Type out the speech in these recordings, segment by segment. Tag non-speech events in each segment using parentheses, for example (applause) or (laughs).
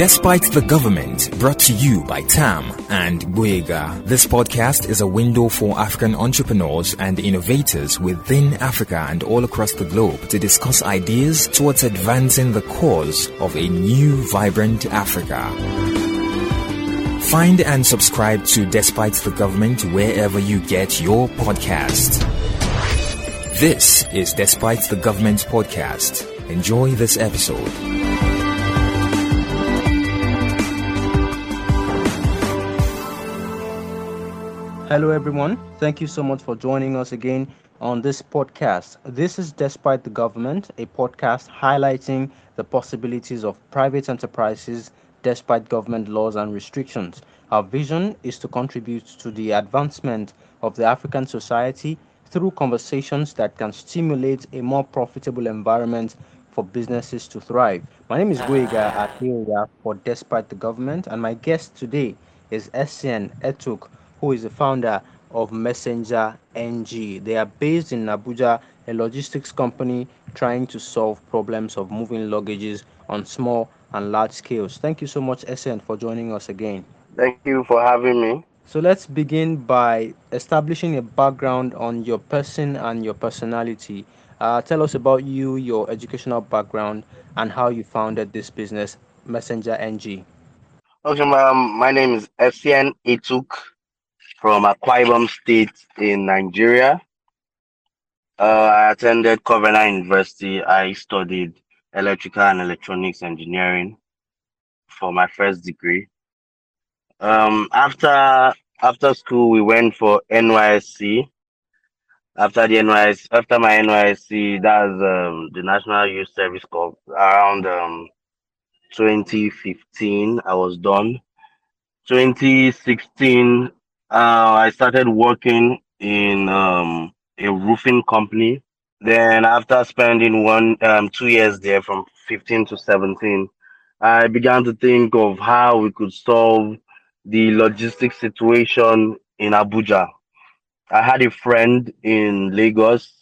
Despite the Government, brought to you by TAM and Boyega. This podcast is a window for African entrepreneurs and innovators within Africa and all across the globe to discuss ideas towards advancing the cause of a new, vibrant Africa. Find and subscribe to Despite the Government wherever you get your podcast. This is Despite the Government podcast. Enjoy this episode. Hello, everyone. Thank you so much for joining us again on this podcast. This is Despite the Government, a podcast highlighting the possibilities of private enterprises despite government laws and restrictions. Our vision is to contribute to the advancement of the African society through conversations that can stimulate a more profitable environment for businesses to thrive. My name is Guiga Akioya for Despite the Government, and my guest today is Essien Etuk who is the founder of Messenger NG. They are based in Abuja, a logistics company trying to solve problems of moving luggages on small and large scales. Thank you so much, Essien, for joining us again. Thank you for having me. So let's begin by establishing a background on your person and your personality. Uh, tell us about you, your educational background, and how you founded this business, Messenger NG. Okay, ma'am. My name is Essien Etuk from Akwa Ibom State in Nigeria. Uh, I attended Covenant University. I studied electrical and electronics engineering for my first degree. Um, after after school, we went for NYSC. After the NYSC, after my NYSC, that's um, the National Youth Service Corps. Around um, 2015, I was done. 2016, uh, I started working in um, a roofing company. Then, after spending one um, two years there, from 15 to 17, I began to think of how we could solve the logistics situation in Abuja. I had a friend in Lagos.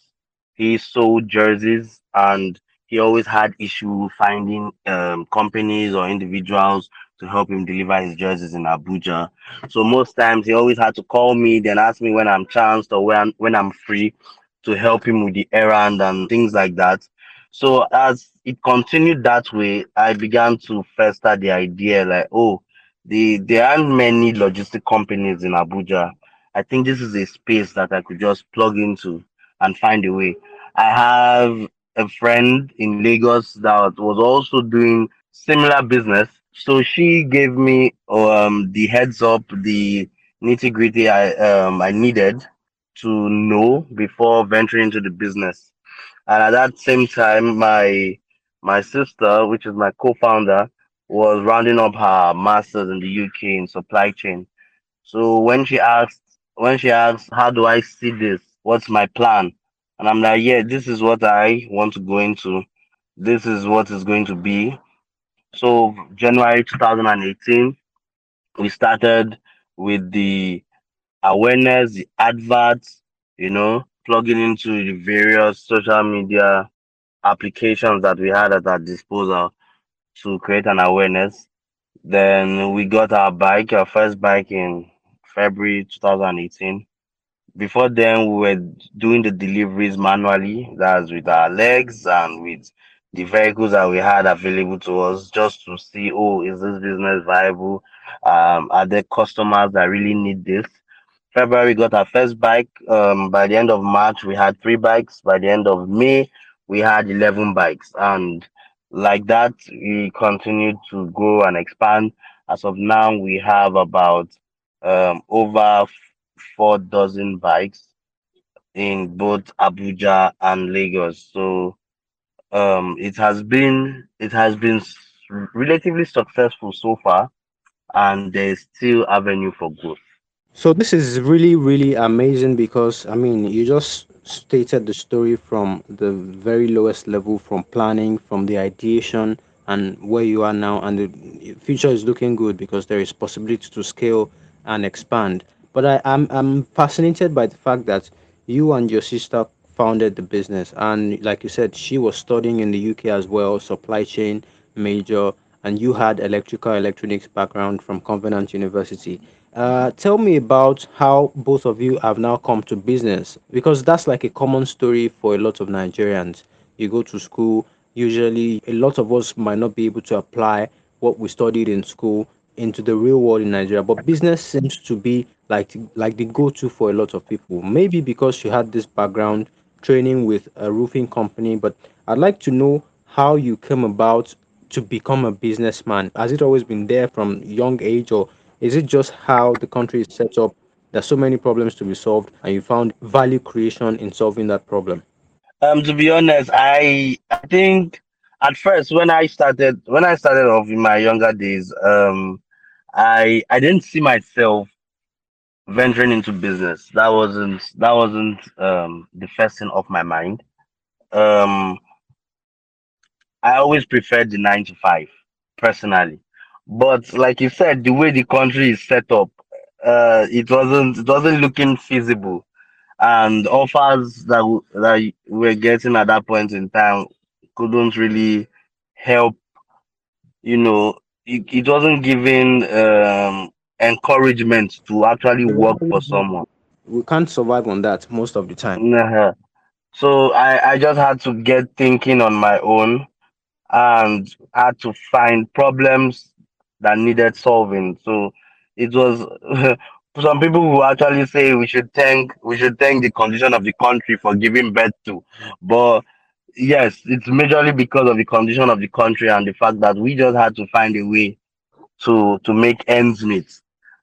He sold jerseys and he always had issue finding um, companies or individuals to help him deliver his jerseys in Abuja. So most times he always had to call me, then ask me when I'm chanced or when when I'm free to help him with the errand and things like that. So as it continued that way, I began to fester the idea like, oh, the there aren't many logistic companies in Abuja. I think this is a space that I could just plug into and find a way. I have a friend in Lagos that was also doing similar business so she gave me um the heads up, the nitty gritty I um I needed to know before venturing into the business. And at that same time, my my sister, which is my co-founder, was rounding up her masters in the UK in supply chain. So when she asked when she asked, how do I see this? What's my plan? And I'm like, yeah, this is what I want to go into. This is what is going to be. So January 2018, we started with the awareness, the adverts, you know, plugging into the various social media applications that we had at our disposal to create an awareness. Then we got our bike, our first bike in February 2018. Before then, we were doing the deliveries manually, that's with our legs and with the vehicles that we had available to us just to see, oh, is this business viable? Um, are there customers that really need this? February, got our first bike. Um, by the end of March, we had three bikes. By the end of May, we had 11 bikes. And like that, we continued to grow and expand. As of now, we have about um, over four dozen bikes in both Abuja and Lagos. So um, it has been it has been relatively successful so far, and there's still avenue for growth. So this is really really amazing because I mean you just stated the story from the very lowest level from planning from the ideation and where you are now and the future is looking good because there is possibility to scale and expand but I, I'm, I'm fascinated by the fact that you and your sister founded the business. And like you said, she was studying in the UK as well, supply chain major. and you had electrical electronics background from Covenant University. Uh, tell me about how both of you have now come to business because that's like a common story for a lot of Nigerians. You go to school, usually a lot of us might not be able to apply what we studied in school into the real world in Nigeria, but business seems to be like like the go-to for a lot of people. Maybe because you had this background training with a roofing company, but I'd like to know how you came about to become a businessman. Has it always been there from young age, or is it just how the country is set up? There's so many problems to be solved, and you found value creation in solving that problem. Um, to be honest, I I think at first when I started when I started off in my younger days, um, I I didn't see myself venturing into business. That wasn't that wasn't um the first thing off my mind. Um, I always preferred the nine to five personally, but like you said, the way the country is set up, uh, it wasn't it wasn't looking feasible, and offers that that we're getting at that point in time couldn't really help. You know, it, it wasn't giving um encouragement to actually work for someone. We can't survive on that most of the time. uh So I, I just had to get thinking on my own and had to find problems that needed solving. So it was (laughs) some people who actually say we should thank we should thank the condition of the country for giving birth to. But yes, it's majorly because of the condition of the country and the fact that we just had to find a way to to make ends meet.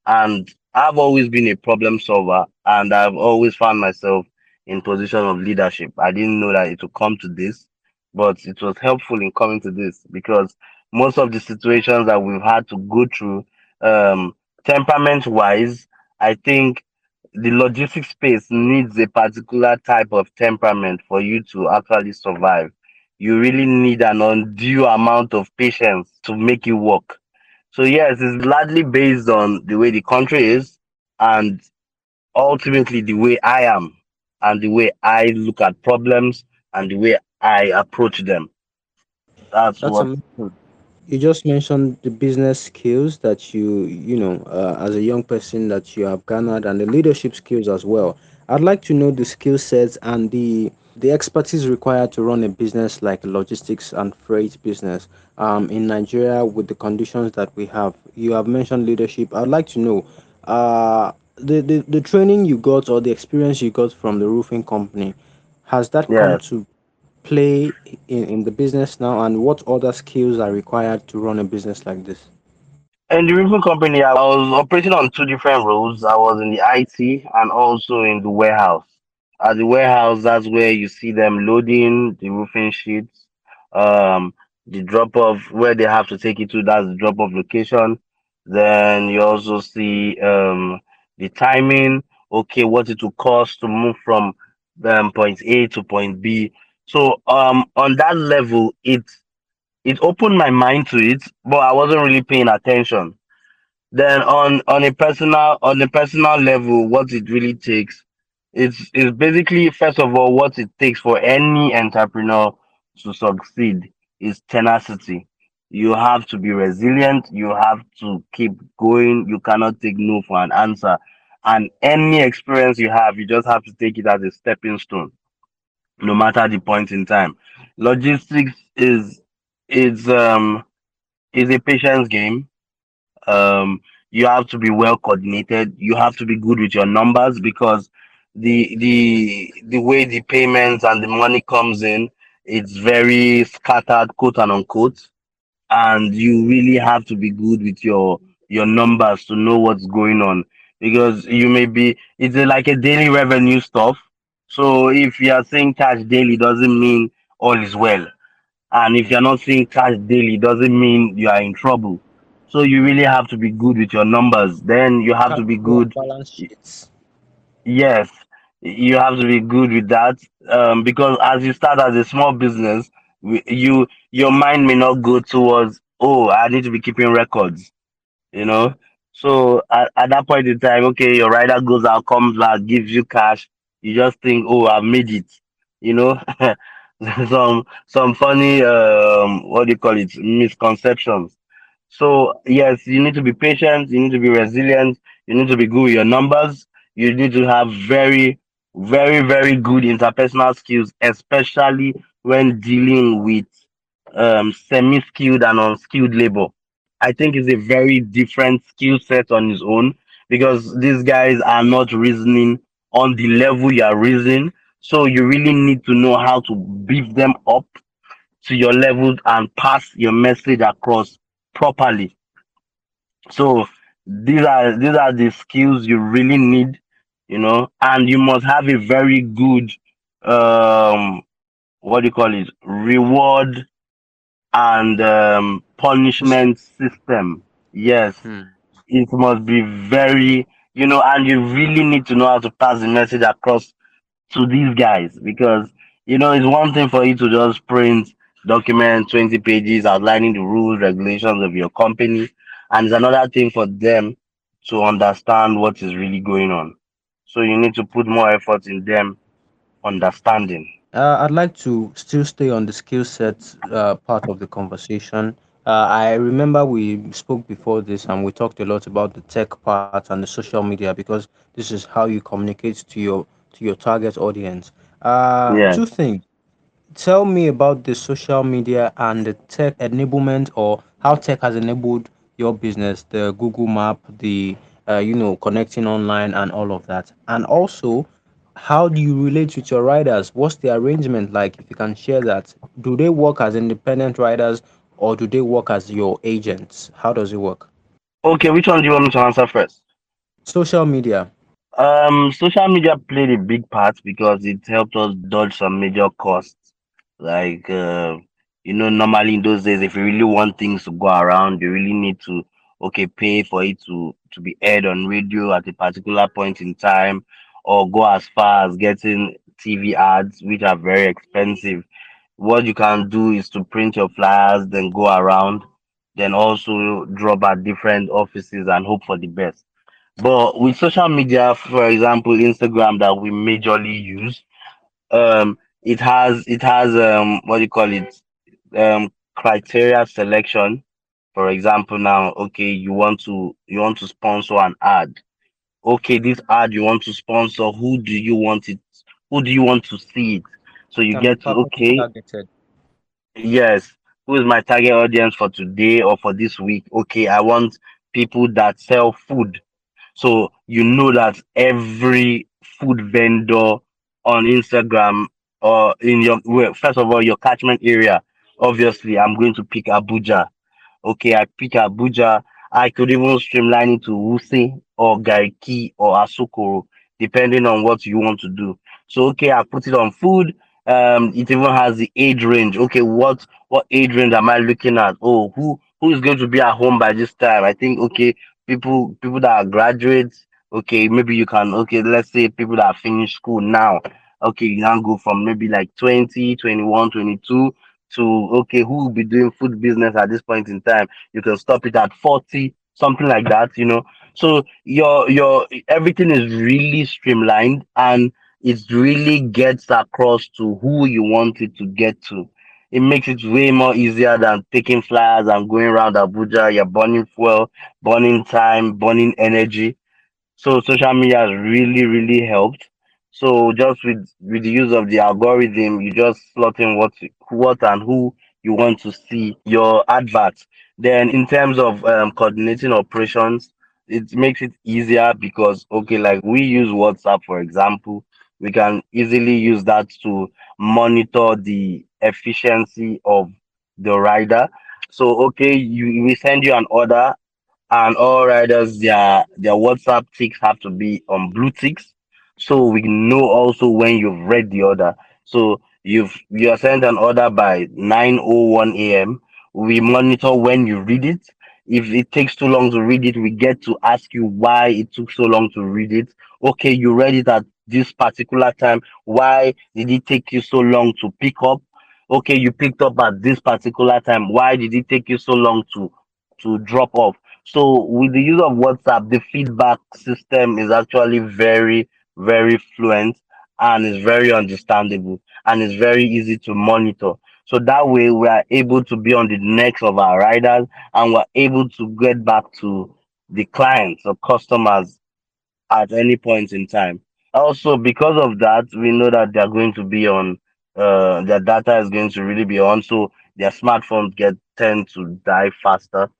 And I've always been a problem solver and I've always found myself in position of leadership. I didn't know that it would come to this, but it was helpful in coming to this because most of the situations that we've had to go through, um, temperament wise, I think the logistics space needs a particular type of temperament for you to actually survive. You really need an undue amount of patience to make it work. So yes, it's largely based on the way the country is and ultimately the way I am and the way I look at problems and the way I approach them. That's, That's what amazing. You just mentioned the business skills that you, you know, uh, as a young person that you have garnered and the leadership skills as well. I'd like to know the skill sets and the the expertise required to run a business like logistics and freight business um, in Nigeria with the conditions that we have. You have mentioned leadership. I'd like to know uh, the, the, the training you got or the experience you got from the roofing company, has that come to play in, in the business now and what other skills are required to run a business like this? In the roofing company, I was operating on two different roles. I was in the IT and also in the warehouse. At the warehouse, that's where you see them loading the roofing sheets, um, the drop off where they have to take it to. That's the drop off location. Then you also see um, the timing. Okay, what it will cost to move from um, point A to point B. So um, on that level, it it opened my mind to it, but I wasn't really paying attention. Then on on a personal on a personal level, what it really takes it's it's basically first of all what it takes for any entrepreneur to succeed is tenacity. You have to be resilient, you have to keep going, you cannot take no for an answer. And any experience you have, you just have to take it as a stepping stone, no matter the point in time. Logistics is is um is a patience game. Um you have to be well coordinated, you have to be good with your numbers because the the the way the payments and the money comes in it's very scattered quote and unquote. And you really have to be good with your your numbers to know what's going on. Because you may be it's like a daily revenue stuff. So if you are seeing cash daily doesn't mean all is well. And if you're not seeing cash daily doesn't mean you are in trouble. So you really have to be good with your numbers. Then you have to be good. balance sheets. yes you have to be good with that um, because as you start as a small business you your mind may not go towards oh i need to be keeping records you know? So at, at that point in time okay your rider goes out comes back gives you cash. You just think oh i've made it you know? (laughs) Some some funny um what do you call it? Misconceptions. So yes, you need to be patient, you need to be resilient, you need to be good with your numbers, you need to have very, very, very good interpersonal skills, especially when dealing with um, semi-skilled and unskilled labor. I think it's a very different skill set on its own because these guys are not reasoning on the level you are reasoning. So you really need to know how to beef them up to your level and pass your message across properly. So these are these are the skills you really need, you know, and you must have a very good um what do you call it reward and um, punishment system. Yes, Hmm. it must be very you know, and you really need to know how to pass the message across to these guys because you know it's one thing for you to just print document 20 pages outlining the rules regulations of your company and it's another thing for them to understand what is really going on so you need to put more effort in them understanding Uh, I'd like to still stay on the skill set uh, part of the conversation. Uh, I remember we spoke before this and we talked a lot about the tech part and the social media because this is how you communicate to your to your target audience. Uh, yeah two things. Tell me about the social media and the tech enablement or how tech has enabled your business, the Google Map, the uh, you know connecting online and all of that. And also, how do you relate with your riders? What's the arrangement like? If you can share that, do they work as independent riders or do they work as your agents? How does it work? okay which one do you want me to answer first Social media. um social media played a big part because it helped us dodge some major costs like uh, you know normally in those days if you really want things to go around you really need to okay pay for it to to be aired on radio at a particular point in time or go as far as getting tv ads which are very expensive. What you can do is to print your flyers then go around then also drop at different offices and hope for the best. But with social media for example instagram that we majorly use um it has it has um what do you call it? Um criteria selection for example now okay you want to you want to sponsor an ad okay this ad you want to sponsor who do you want it who do you want to see it so you be get to okay targeted. Yes. Who is my target audience for today or for this week? Okay, I want people that sell food. So you know that every food vendor on Instagram or in your well, first of all your catchment area, obviously I'm going to pick Abuja. Okay, I pick Abuja. I could even streamline it to Wuse or Garki or Asokoro, depending on what you want to do. So okay, I put it on food. Um, it even has the age range. Okay, what what age range am I looking at? Oh, who who is going to be at home by this time? I think okay, people people that are graduates. Okay, maybe you can okay, let's say people that have finished school now. Okay, you can go from maybe like 20, 21, 22 to okay, who will be doing food business at this point in time? You can stop it at 40, something like that, you know. So your your everything is really streamlined and it really gets across to who you want it to get to. It makes it way more easier than taking flyers and going around Abuja. You're burning fuel, burning time, burning energy. So social media has really, really helped. So just with with the use of the algorithm, you just slot in what what and who you want to see your adverts. Then in terms of um, coordinating operations, it makes it easier because okay, like we use WhatsApp for example, we can easily use that to monitor the efficiency of the rider. So okay, you we send you an order and all riders their their WhatsApp ticks have to be on blue ticks, so we know also when you've read the order. So you've you are sent an order by 9:01 a.m. We monitor when you read it. If it takes too long to read it, we get to ask you why it took so long to read it. Okay, you read it at this particular time. Why did it take you so long to pick up? Okay, you picked up at this particular time. Why did it take you so long to to drop off? So with the use of WhatsApp, the feedback system is actually very, very fluent and is very understandable and is very easy to monitor. So that way we are able to be on the necks of our riders and we're able to get back to the clients or customers at any point in time. Also, because of that, we know that they're going to be on uh, their data is going to really be on, so their smartphones get tend to die faster.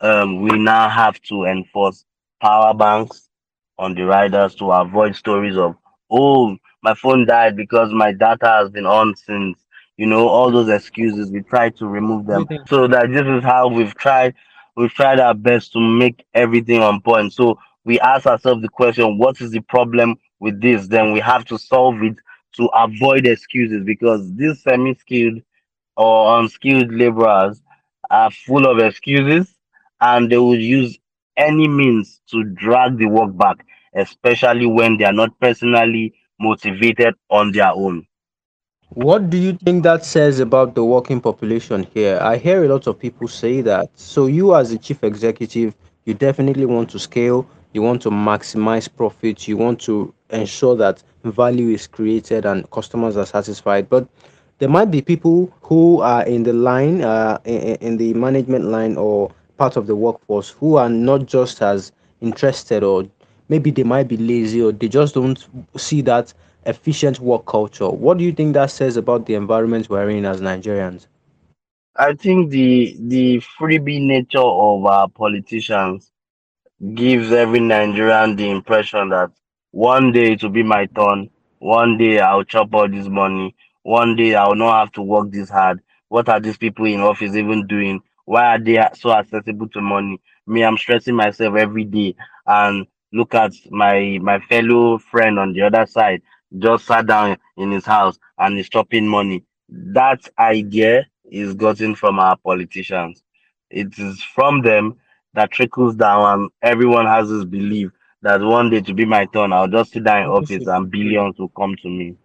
Um, we now have to enforce power banks on the riders to avoid stories of oh my phone died because my data has been on since you know all those excuses. We try to remove them. So that this is how we've tried we've tried our best to make everything on point. So we ask ourselves the question what is the problem with this? Then we have to solve it to avoid excuses because these semi-skilled or unskilled laborers are full of excuses and they will use any means to drag the work back especially when they are not personally motivated on their own What do you think that says about the working population here? I hear a lot of people say that. So you as a chief executive, you definitely want to scale, you want to maximize profits, you want to ensure that value is created and customers are satisfied. But there might be people who are in the line, uh, in, in the management line or part of the workforce who are not just as interested or maybe they might be lazy or they just don't see that efficient work culture. What do you think that says about the environment we're in as Nigerians? i think the the freebie nature of our politicians gives every nigerian the impression that one day it will be my turn one day i'll chop all this money one day i'll not have to work this hard what are these people in office even doing why are they so accessible to money me i'm stressing myself every day and look at my my fellow friend on the other side just sat down in his house and is chopping money. That idea is gotten from our politicians. It is from them that trickles down, and everyone has this belief that one day to be my turn, I'll just sit down in office and billions will come to me.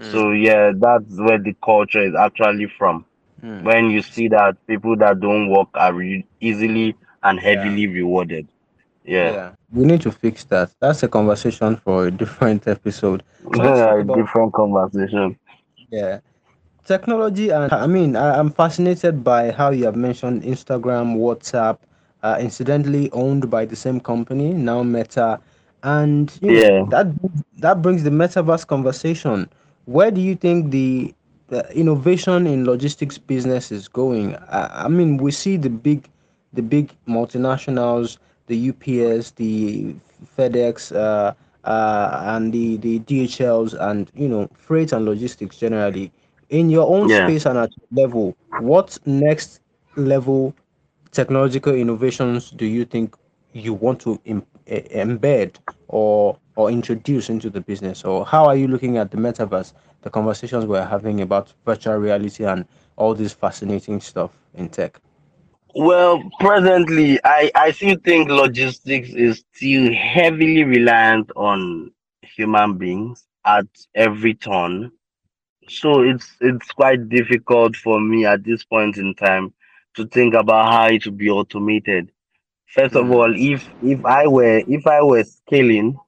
So yeah, that's where the culture is actually from. Hmm. When you see that people that don't work are re- easily and Yeah. heavily rewarded. Yeah, Yeah, we need to fix that. That's a conversation for a different episode. So (laughs) a about different conversation. yeah, technology and I mean I, I'm fascinated by how you have mentioned Instagram, WhatsApp, uh, incidentally owned by the same company now Meta, and you know Yeah. that that brings the metaverse conversation. Where do you think the uh, innovation in logistics business is going? I, I mean, we see the big the big multinationals, the UPS, the FedEx, uh, uh, and the the DHLs, and you know freight and logistics generally. In your own Yeah. space and at level, what next level technological innovations do you think you want to Im- embed or or introduce into the business? Or how are you looking at the metaverse? The conversations we're having about virtual reality and all this fascinating stuff in tech. Well, presently, I, I still think logistics is still heavily reliant on human beings at every turn. So it's it's quite difficult for me at this point in time to think about how it will be automated. First of Mm. all, if if I were if I were scaling,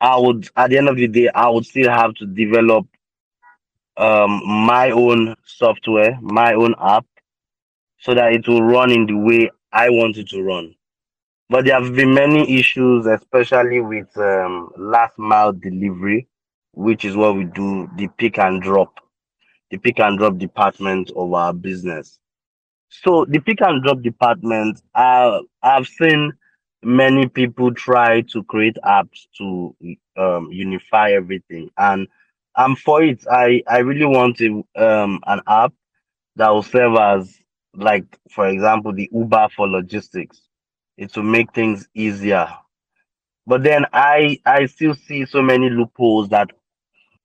I would at the end of the day I would still have to develop um my own software, my own app so that it will run in the way I want it to run. But there have been many issues, especially with um, last mile delivery, which is what we do the pick and drop, the pick and drop department of our business. So the pick and drop department, I I've seen many people try to create apps to um, unify everything, and I'm for it. I I really want a, um, an app that will serve as like for example the Uber for logistics. It will make things easier. But then I I still see so many loopholes that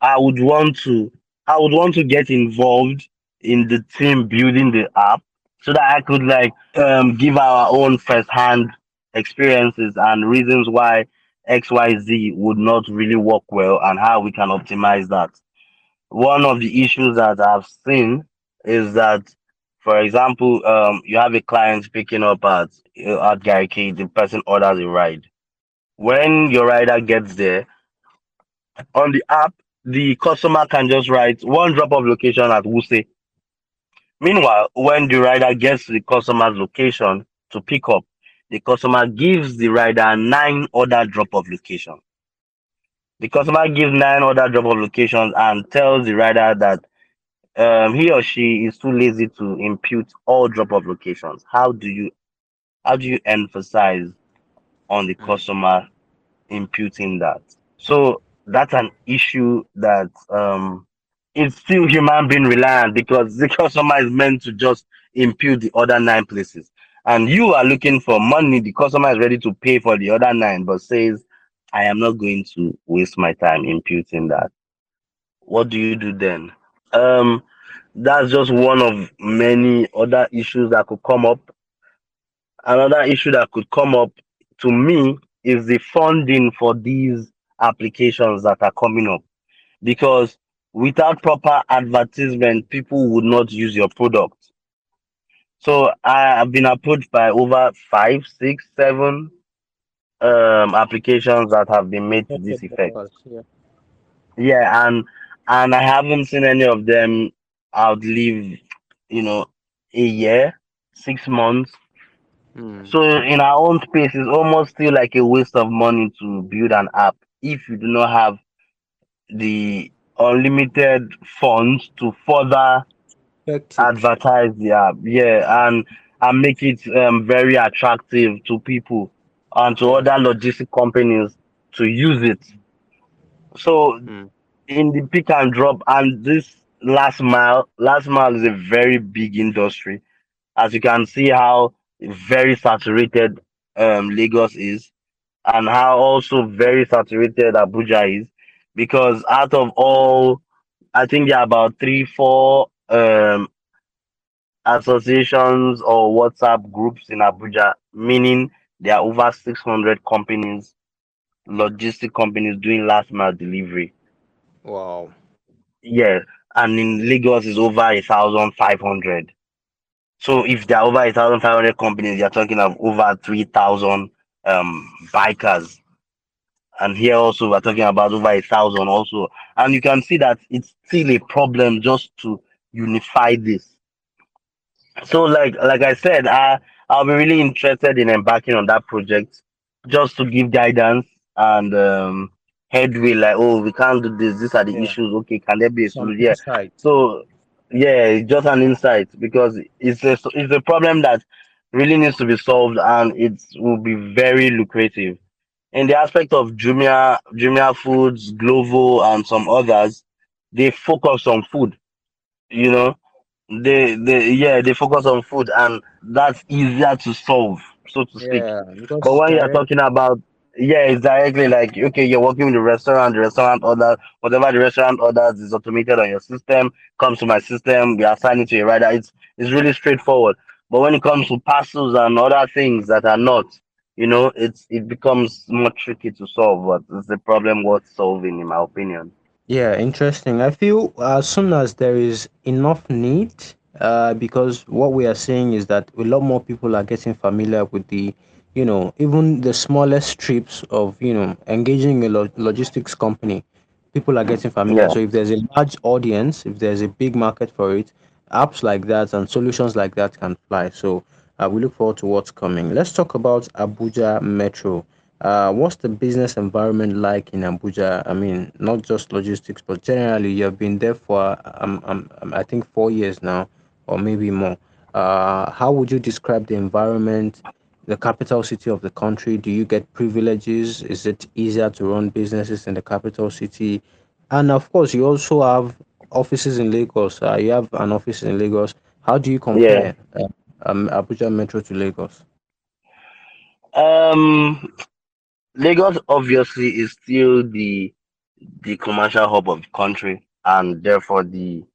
I would want to I would want to get involved in the team building the app so that I could like um give our own first hand experiences and reasons why XYZ would not really work well and how we can optimize that. One of the issues that I've seen is that for example, um, you have a client picking up at at Garki, the person orders a ride. When your rider gets there, on the app, the customer can just write one drop of location at Wuse. Meanwhile, when the rider gets to the customer's location to pick up, the customer gives the rider nine other drop of location. The customer gives nine other drop of locations and tells the rider that um, he or she is too lazy to impute all drop of locations. How do you how do you emphasize on the customer imputing that? So that's an issue that um it's still human being reliant because the (laughs) customer is meant to just impute the other nine places. And you are looking for money, the customer is ready to pay for the other nine, but says, I am not going to waste my time imputing that. What do you do then? Um, that's just one of many other issues that could come up. Another issue that could come up to me is the funding for these applications that are coming up because without proper advertisement, people would not use your product. So I have been approached by over five, six, seven um applications that have been made to this effect. Yeah. Yeah, and and I haven't seen any of them outlive, you know, a year, six months. Mm. So in our own space, it's almost still like a waste of money to build an app if you do not have the unlimited funds to further Effective. advertise the app. Yeah, and and make it um, very attractive to people and to other logistic companies to use it. So Mm. in the pick and drop and this last mile last mile is a very big industry as you can see how very saturated um lagos is and how also very saturated abuja is because out of all i think there are about three four um associations or whatsapp groups in abuja meaning there are over 600 companies logistic companies doing last mile delivery Wow. yeah, and in Lagos is over a thousand five hundred. So if there are over a thousand five hundred companies, you're talking of over three thousand um bikers. And here also we're talking about over a thousand also. And you can see that it's still a problem just to unify this. So like like I said, I I'll be really interested in embarking on that project just to give guidance and um headway like oh we can't do this, these are the Yeah. issues. Okay, can there be a solution? Yeah. So yeah, just an insight because it's a it's a problem that really needs to be solved and it will be very lucrative. In the aspect of Jumia, Jumia Foods, Glovo, and some others, they focus on food. You know, they they yeah they focus on food and that's easier to solve, so to speak. Yeah. But when you're talking about yeah, it's directly like okay, you're working with the restaurant, the restaurant order whatever the restaurant orders is automated on your system, comes to my system, we assign it to a rider. It's it's really straightforward. But when it comes to parcels and other things that are not, you know, it's it becomes more tricky to solve, but it's a problem worth solving in my opinion. Yeah, interesting. I feel as soon as there is enough need, uh, because what we are seeing is that a lot more people are getting familiar with the, you know, even the smallest trips of, you know, engaging a lo- logistics company. People are getting familiar. Yeah. So if there's a large audience, if there's a big market for it, apps like that and solutions like that can fly. So uh, we look forward to what's coming. Let's talk about Abuja Metro. Uh, what's the business environment like in Abuja? I mean, not just logistics, but generally, you've been there for um, um, um, I think four years now, or maybe more. Uh, how would you describe the environment, the capital city of the country? Do you get privileges? Is it easier to run businesses in the capital city? And of course, you also have offices in Lagos. Uh, you have an office in Lagos. How do you compare uh, um, Abuja Metro to Lagos? Um, Lagos obviously is still the the commercial hub of the country, and therefore the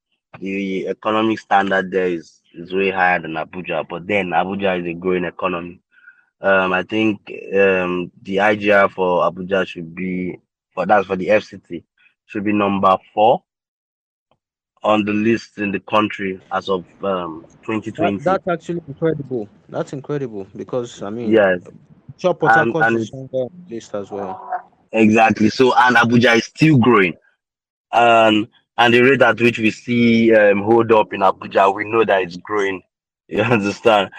the economic standard there is is way higher than Abuja. But then Abuja is a growing economy. Um, I think um the IGR for Abuja should be, but that's for the FCT, should be number four on the list in the country as of um 2020. That, that's actually incredible. That's incredible because I mean, yes, sure, Port and- Harcourt and is the list as well. exactly. So and Abuja is still growing. and and the rate at which we see um, hold up in Abuja, we know that it's growing. (laughs) You understand?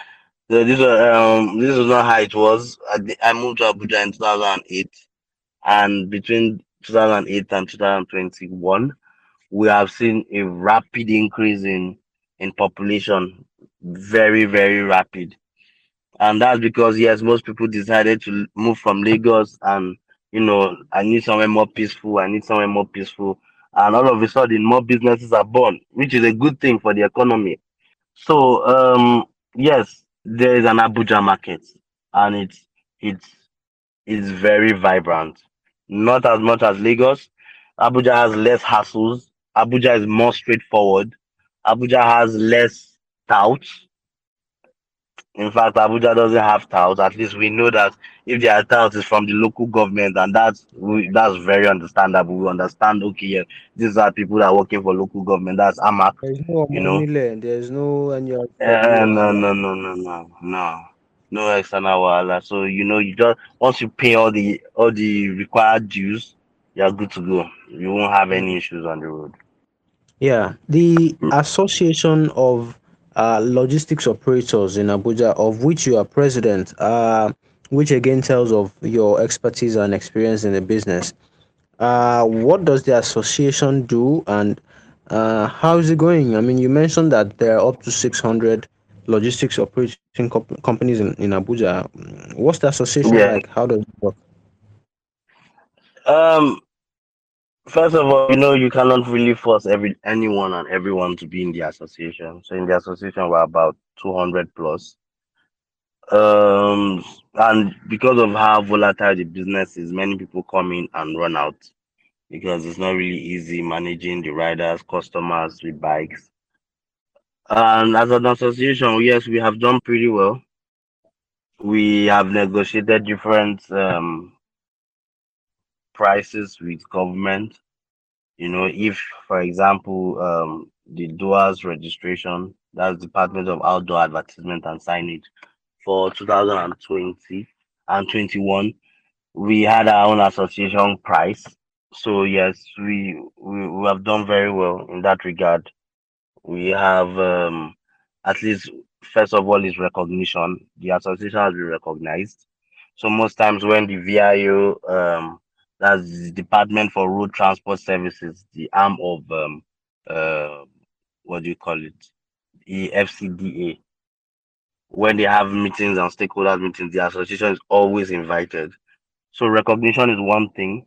So this was um this was not how it was. I, I moved to Abuja in 2008, and between 2008 and 2021, we have seen a rapid increase in in population, very very rapid, and that's because yes, most people decided to move from Lagos, and you know I need somewhere more peaceful. I need somewhere more peaceful and all of a sudden more businesses are born, which is a good thing for the economy. So um, yes, there is an Abuja market, and it's it's it's very vibrant. Not as much as Lagos. Abuja has less hassles. Abuja is more straightforward. Abuja has less doubts in fact, Abuja doesn't have touts. At least we know that if there are touts, it's from the local government, and that's we, that's very understandable. We understand. Okay, yeah, these are people that are working for local government. That's AMAC. There's no you know. There's no any. Uh, no, no, no, no, no, no, no external wala. So you know, you just once you pay all the all the required dues, you're good to go. You won't have any issues on the road. Yeah, the Association of uh, logistics operators in Abuja, of which you are president, uh, which again tells of your expertise and experience in the business. Uh, what does the association do and uh, how is it going? I mean, you mentioned that there are up to 600 logistics operating comp- companies in, in Abuja. What's the association yeah. like? How does it work? Um, First of all, you know, you cannot really force every anyone and everyone to be in the association. So in the association, we're about 200 plus. Um, and because of how volatile the business is, many people come in and run out because it's not really easy managing the riders, customers with bikes. And as an association, yes, we have done pretty well. We have negotiated different um, prices with government. You know, if, for example, um, the DOAS registration, that's Department of Outdoor Advertisement and Signage, for 2020 and 21, we had our own association price. So yes, we we, we have done very well in that regard. We have um, at least first of all is recognition. The association has been recognized. So most times when the VIO um, that's the Department for Road Transport Services, the arm of um, uh, what do you call it, the FCDA. When they have meetings and stakeholders meetings, the association is always invited. So recognition is one thing,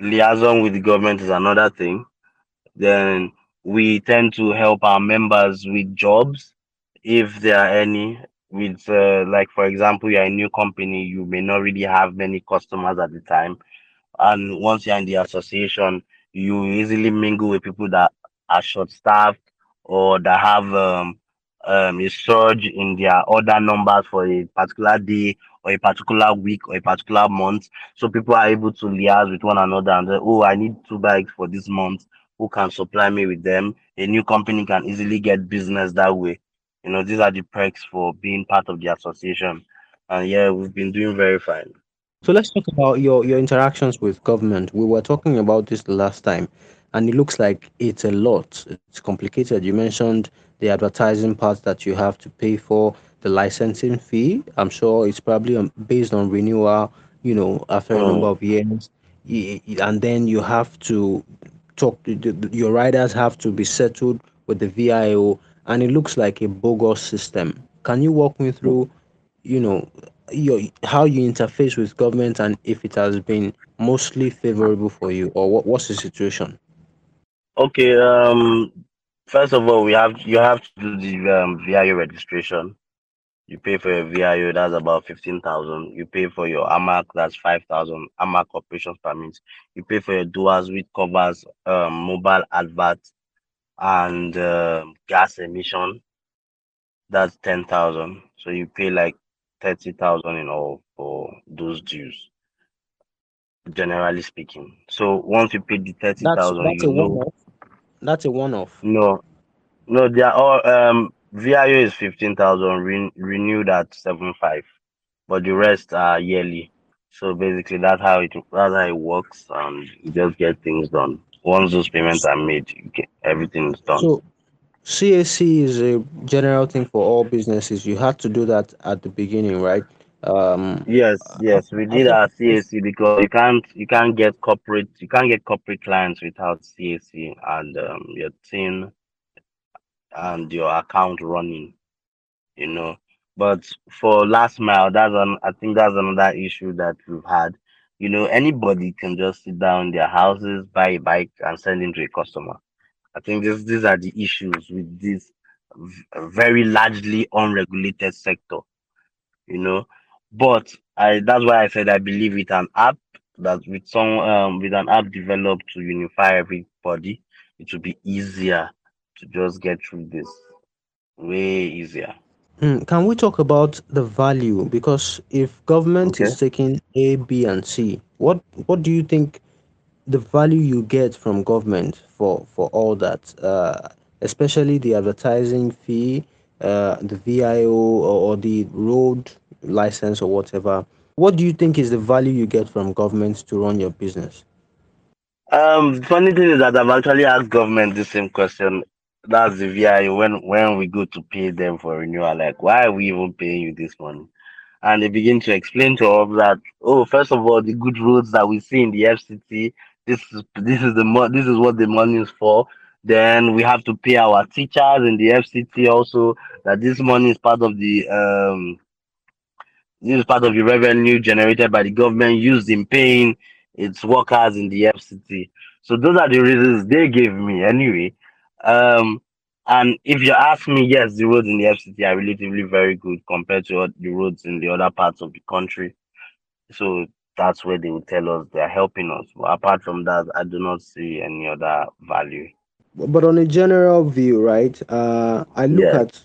liaison with the government is another thing. Then we tend to help our members with jobs, if there are any. With uh, like for example, you're a new company, you may not really have many customers at the time and once you're in the association, you easily mingle with people that are short staffed or that have um, um, a surge in their order numbers for a particular day or a particular week or a particular month. So people are able to liaise with one another and say, oh, I need two bikes for this month. Who can supply me with them? A new company can easily get business that way. You know, these are the perks for being part of the association. And yeah, we've been doing very fine. So let's talk about your your interactions with government. We were talking about this the last time, and it looks like it's a lot. It's complicated. You mentioned the advertising part that you have to pay for, the licensing fee. I'm sure it's probably um, based on renewal. You know, after a number oh. of years, and then you have to talk. Your riders have to be settled with the VIO, and it looks like a bogus system. Can you walk me through? You know your how you interface with government and if it has been mostly favorable for you or what, what's the situation? Okay um first of all we have you have to do the um, VIO registration. You pay for your VIO that's about 15,000 you pay for your AMAC that's 5,000 AMAC operations permits you pay for your DOAS which covers um, mobile advert and uh, gas emission that's 10,000 so you pay like thirty thousand in all for those dues. Generally speaking, so once you pay the thirty thousand, you know one-off. that's a one-off. No, no, they are all um VIO is fifteen thousand re- renewed at seven five, but the rest are yearly. So basically, that's how it that's how it works, and you just get things done. once those payments are made, everything is done. So CAC is a general thing for all businesses. You had to do that at the beginning, right? Um, yes, yes, we did our CAC because you can't you can't get corporate you can't get corporate clients without CAC and um, your team and your account running, you know. But for last mile, that's an I think that's another issue that we've had. You know, anybody can just sit down in their houses, buy a bike, and send it to a customer. I think this these are the issues with this very largely unregulated sector. You know, but I that's why I said I believe with an app that with some um with an app developed to unify everybody, it will be easier to just get through this. Way easier. Mm, can we talk about the value? Because if government Okay. is taking A, B, and C, what what do you think the value you get from government for for all that, uh, especially the advertising fee, uh, the VIO or, or the road license or whatever? What do you think is the value you get from government to run your business? Um, funny thing is that I've actually asked government the same question. That's the VIO when when we go to pay them for renewal. Like, why are we even paying you this money? And they begin to explain to us that, oh, first of all, the good roads that we see in the FCT, this is this is the mo- this is what the money is for. Then we have to pay our teachers in the FCT also. That this money is part of the um this is part of the revenue generated by the government used in paying its workers in the FCT. So those are the reasons they gave me anyway. Um, and if you ask me, yes, the roads in the FCT are relatively very good compared to the roads in the other parts of the country. So that's where they will tell us they are helping us. But apart from that, I do not see any other value. But on a general view, right? Uh, I look Yeah. at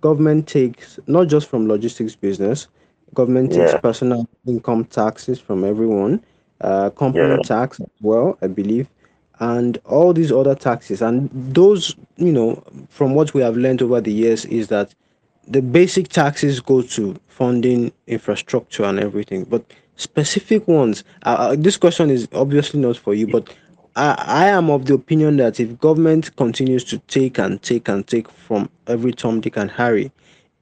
government takes not just from logistics business. Government takes Yeah. personal income taxes from everyone, uh, company Yeah. tax as well, I believe, and all these other taxes. And those, you know, from what we have learned over the years, is that the basic taxes go to funding infrastructure and everything, but specific ones. Uh, uh, this question is obviously not for you, but I, I am of the opinion that if government continues to take and take and take from every Tom, Dick, and Harry,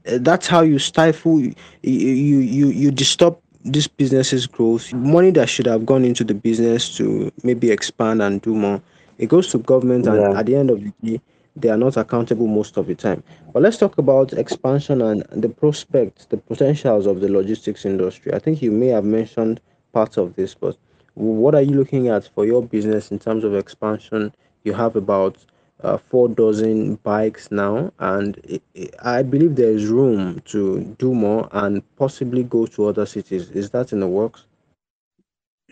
uh, that's how you stifle, you you you, you disturb this business's growth. Money that should have gone into the business to maybe expand and do more, it goes to government, and at the end of the day, they are not accountable most of the time. But let's talk about expansion and the prospects, the potentials of the logistics industry. I think you may have mentioned parts of this, but what are you looking at for your business in terms of expansion? You have about uh, four dozen bikes now, and i I I believe there is room to do more and possibly go to other cities. Is that in the works?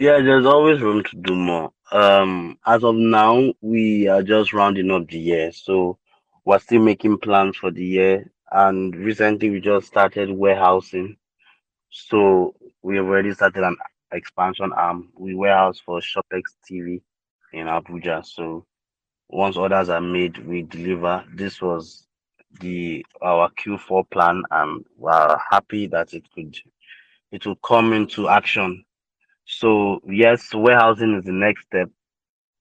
Yeah, there's always room to do more. Um, as of now, we are just rounding up the year, so we're still making plans for the year. And recently, we just started warehousing, so we have already started an expansion arm. We warehouse for Shopex TV in Abuja. So once orders are made, we deliver. This was the our Q4 plan, and we're happy that it could it will come into action so yes, warehousing is the next step.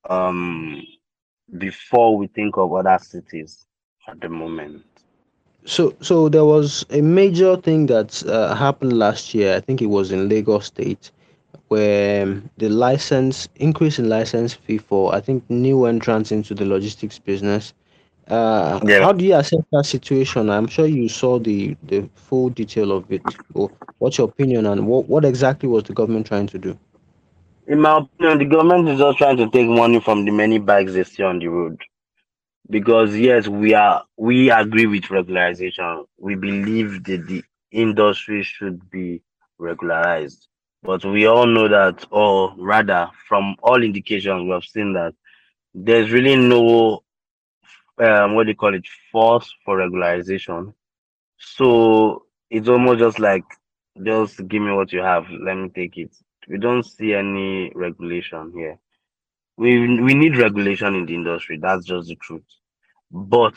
Um, before we think of other cities at the moment. So, so there was a major thing that uh, happened last year. I think it was in Lagos State, where um, the license increase in license fee for I think new entrants into the logistics business. Uh, Yeah. how do you assess that situation? I'm sure you saw the the full detail of it. What's your opinion and what what exactly was the government trying to do? In my opinion, the government is just trying to take money from the many bikes they see on the road. Because yes, we are we agree with regularization. We believe that the industry should be regularized. But we all know that, or rather, from all indications, we have seen that there's really no um what do you call it force for regularization so it's almost just like just give me what you have let me take it we don't see any regulation here we we need regulation in the industry that's just the truth but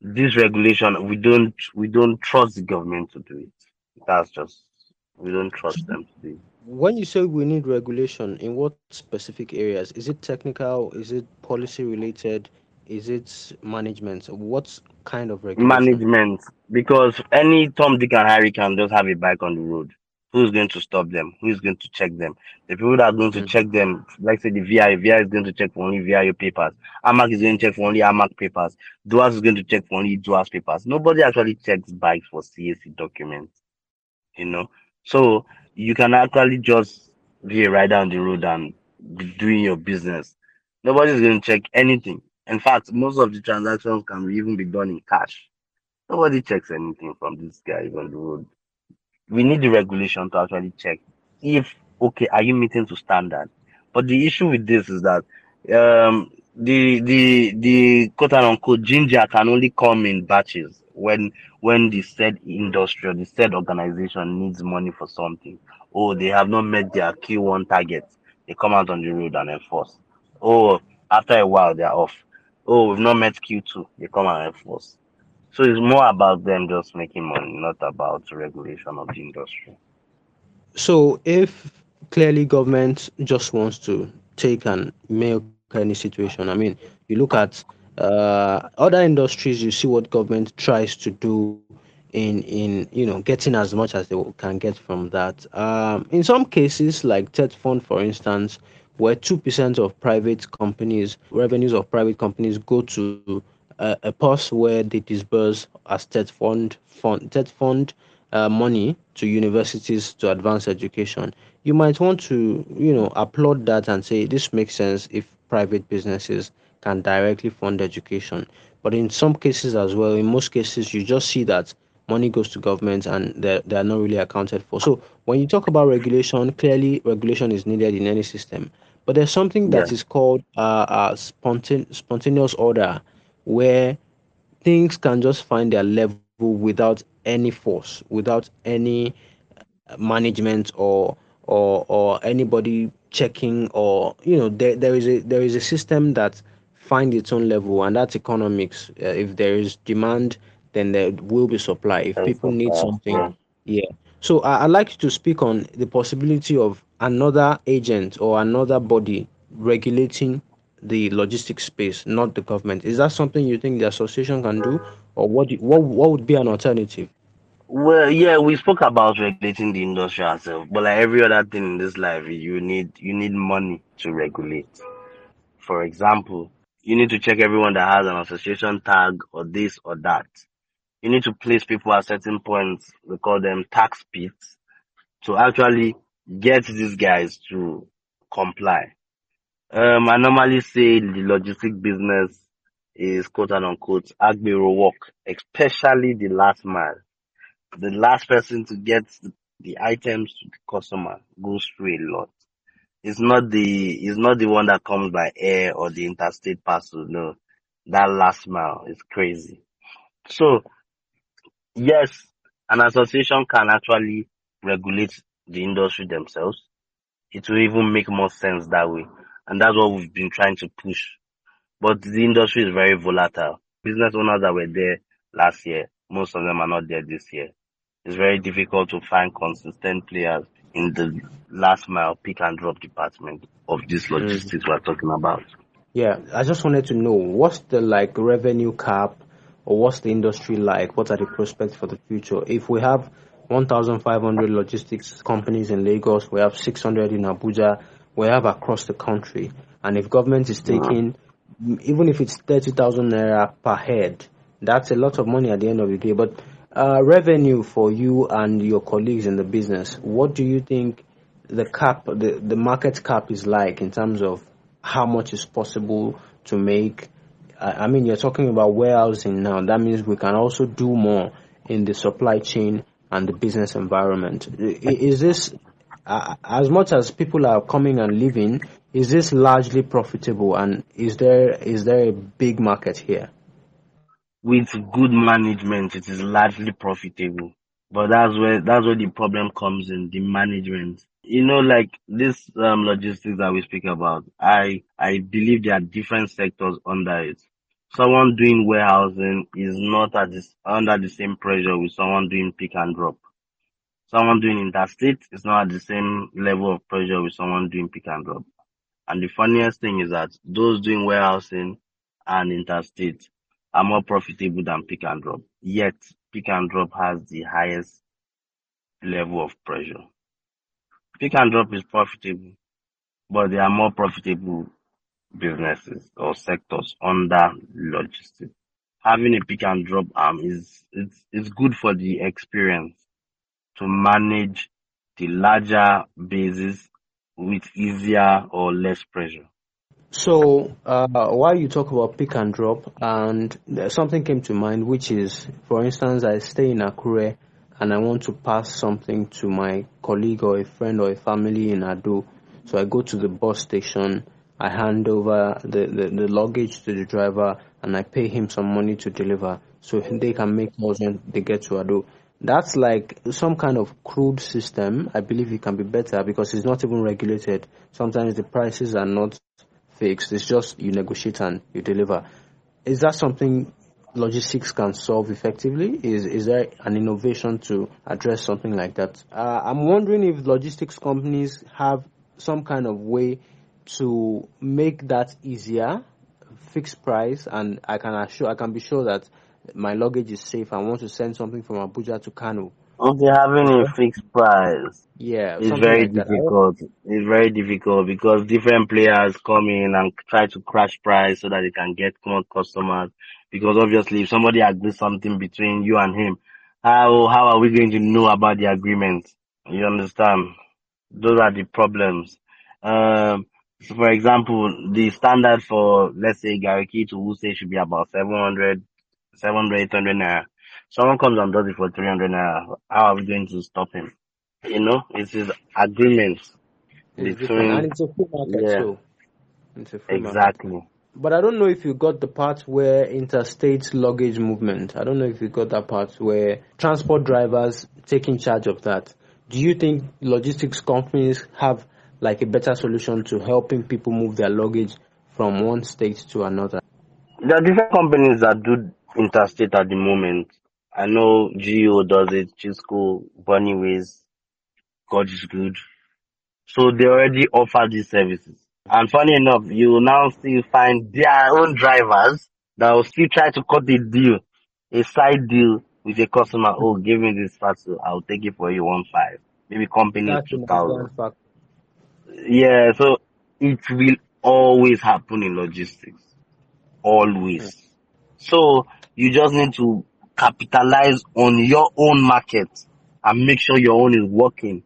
this regulation we don't we don't trust the government to do it that's just We don't trust them today. When you say we need regulation, in what specific areas? Is it technical? Is it policy related? Is it management? What kind of regulation? Management, because any Tom, Dick, and Harry can just have a bike on the road. Who's going to stop them? Who's going to check them? The people that are going to Mm. check them, like say the VI, VI is going to check for only VIO papers. AMAC is going to check for only AMAC papers. DUAS is going to check for only DUAS papers. Nobody actually checks bikes for CAC documents, you know. So you can actually just be a rider on the road and doing your business. Nobody's going to check anything. In fact, most of the transactions can even be done in cash. Nobody checks anything from these guys on the road. We need the regulation to actually check if okay, are you meeting to standard? But the issue with this is that um the the the quote unquote ginger can only come in batches when when the said industry or the said organization needs money for something. Oh, they have not met their Q1 targets. They come out on the road and enforce. Oh, after a while they're off. Oh, we've not met Q2. They come and enforce. So it's more about them just making money, not about regulation of the industry. So if clearly government just wants to take and milk any situation, I mean, you look at uh, other industries, you see what government tries to do in in you know getting as much as they can get from that. Um, in some cases, like TETFund, for instance, where two percent of private companies revenues of private companies go to a, a purse where they disburse as TETFund fund TETFund uh, money to universities to advance education. You might want to you know applaud that and say this makes sense if private businesses can directly fund education. But in some cases as well, in most cases, you just see that money goes to government and they're, they're not really accounted for. So when you talk about regulation, clearly regulation is needed in any system. But there's something Yeah. that is called uh, uh, spontan- spontaneous order, where things can just find their level without any force, without any management or or or anybody checking or you know there, there is a there is a system that find its own level and that's economics uh, if there is demand then there will be supply if people need something yeah. So I, i'd like to speak on the possibility of another agent or another body regulating the logistics space not the government is that something you think the association can do or what do, what what would be an alternative Well, yeah, we spoke about regulating the industry ourselves, but like every other thing in this life, you need you need money to regulate. For example, you need to check everyone that has an association tag or this or that. You need to place people at certain points, we call them tax pits, to actually get these guys to comply. Um, I normally say the logistic business is quote unquote agbero work, especially the last mile the last person to get the, the items to the customer goes through a lot. It's not the it's not the one that comes by air or the interstate parcel. No, that last mile is crazy. So yes, an association can actually regulate the industry themselves. It will even make more sense that way, and that's what we've been trying to push. But the industry is very volatile. Business owners that were there last year, most of them are not there this year it's very difficult to find consistent players in the last mile pick and drop department of this mm. logistics we're talking about. Yeah, I just wanted to know what's the like revenue cap or what's the industry like? What are the prospects for the future? If we have 1,500 logistics companies in Lagos, we have 600 in Abuja, we have across the country, and if government is taking, even if it's 30,000 naira per head, that's a lot of money at the end of the day. But uh, revenue for you and your colleagues in the business, what do you think the cap, the, the market cap is like in terms of how much is possible to make? I mean, you're talking about warehousing now. That means we can also do more in the supply chain and the business environment. Is this, uh, as much as people are coming and leaving, is this largely profitable? And is there is there a big market here? With good management, it is largely profitable. But that's where that's where the problem comes in, the management. You know, like this um, logistics that we speak about, I I believe there are different sectors under it. Someone doing warehousing is not at this under the same pressure with someone doing pick and drop. Someone doing interstate is not at the same level of pressure with someone doing pick and drop. And the funniest thing is that those doing warehousing and interstate are more profitable than pick and drop. Yet pick and drop has the highest level of pressure. Pick and drop is profitable, but they are more profitable businesses or sectors under logistics. Having a pick and drop arm is it's it's good for the experience to manage the larger bases with easier or less pressure. So, uh, while you talk about pick and drop, and something came to mind, which is, for instance, I stay in Akure and I want to pass something to my colleague or a friend or a family in Ado. So I go to the bus station, I hand over the, the, the luggage to the driver, and I pay him some money to deliver so they can make more when they get to Ado. That's like some kind of crude system. I believe it can be better because it's not even regulated. Sometimes the prices are not fixed. It's just you negotiate and you deliver. Is that something logistics can solve effectively? Is is there an innovation to address something like that? Uh, I'm wondering if logistics companies have some kind of way to make that easier, fixed price, and I can assure I can be sure that my luggage is safe. I want to send something from Abuja to Kano. Okay, having a fixed price Yeah, it's very like that. difficult. It's very difficult because different players come in and try to crash price so that they can get more customers. Because obviously, if somebody agrees something between you and him, how how are we going to know about the agreement? You understand? Those are the problems. Um, so for example, the standard for let's say Garki to Wuse should be about 700, 700, 800 naira. Someone comes and does it for 300 naira. How are we going to stop him? You know, it's his agreement It's different, and between, it's a free market, yeah, so it's a free market. exactly. But I don't know if you got the part where interstate luggage movement. I don't know if you got that part where transport drivers taking charge of that. Do you think logistics companies have like a better solution to helping people move their luggage from one state to another? There are different companies that do interstate at the moment. I know Geo does it, Chisco, Bunnyways, God is good. So they already offer these services. And funny enough, you will now still find their own drivers that will still try to cut a deal, a side deal with a customer. Oh, give me this parcel. I'll take it for you one five. Maybe company That's the two thousand. Yeah, so it will always happen in logistics. Always. So you just need to capitalize on your own market and make sure your own is working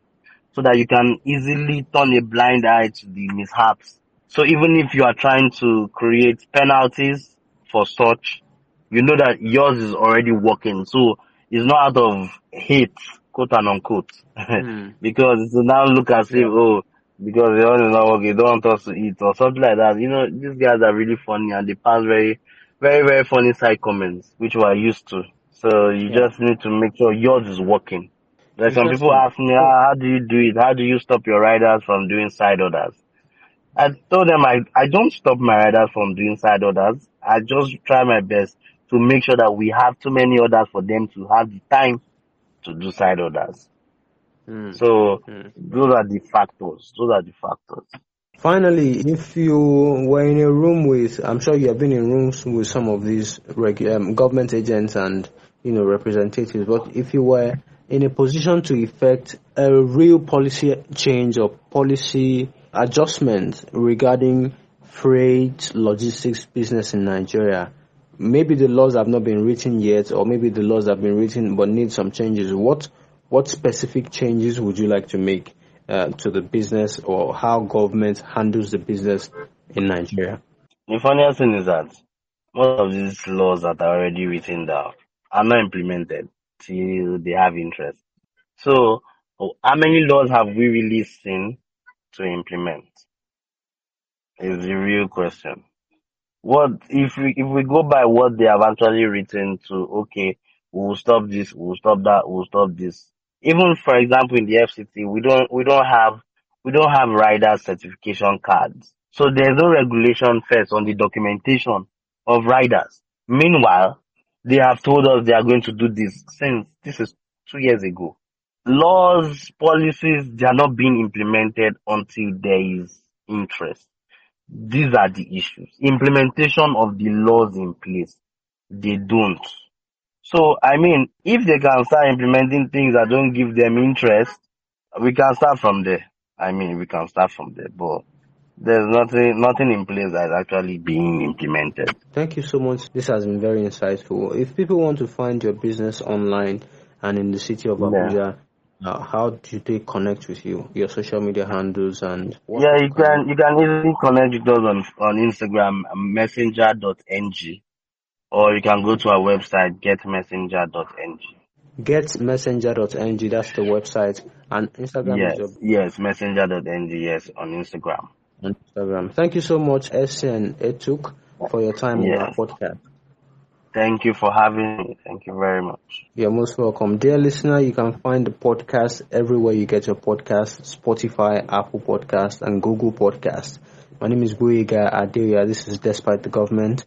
so that you can easily turn a blind eye to the mishaps. So even if you are trying to create penalties for such, you know that yours is already working. So it's not out of hate, quote and unquote. (laughs) Hmm. because it will now look as if, oh, because the one is not working, they don't want us to eat or something like that. You know, these guys are really funny and they pass very, very, very funny side comments, which we are used to. So you Yeah. just need to make sure yours is working. Like some people ask me, ah, how do you do it? How do you stop your riders from doing side orders? I told them I, I don't stop my riders from doing side orders. I just try my best to make sure that we have too many orders for them to have the time to do side orders. Hmm. So Hmm. those are the factors. Those are the factors. Finally, if you were in a room with, I'm sure you have been in rooms with some of these regu- um, government agents and you know representatives, but if you were in a position to effect a real policy change or policy adjustment regarding freight logistics business in Nigeria, maybe the laws have not been written yet, or maybe the laws have been written but need some changes. What what specific changes would you like to make uh, to the business or how government handles the business in Nigeria? The funniest thing is that most of these laws that are already written down are not implemented till they have interest. So how many laws have we really seen to implement? Is the real question. What if we if we go by what they have actually written to okay, we'll stop this, we'll stop that, we'll stop this. Even for example in the FCT, we don't we don't have we don't have rider certification cards. So there's no regulation first on the documentation of riders. Meanwhile, they have told us they are going to do this since this is two years ago. laws, policies, they are not being implemented until there is interest. These are the issues. Implementation of the laws in place, they don't. So, I mean, if they can start implementing things that don't give them interest, we can start from there. I mean, we can start from there, but there's nothing nothing in place that is actually being implemented. Thank you so much. This has been very insightful. If people want to find your business online and in the city of Abuja, yeah. uh, how do they connect with you? Your social media handles and yeah, you can you can easily connect with us on on Instagram messenger.ng or you can go to our website getmessenger.ng. Getmessenger.ng, that's the website, and Instagram. Yes, your... yes, messenger.ng. Yes, on Instagram. Instagram. Thank you so much, Essien Etuk, for your time yes. on our podcast. Thank you for having me. Thank you very much. You're most welcome. Dear listener, you can find the podcast everywhere you get your podcast Spotify, Apple Podcast, and Google Podcast. My name is Buiga Adeya. This is Despite the Government,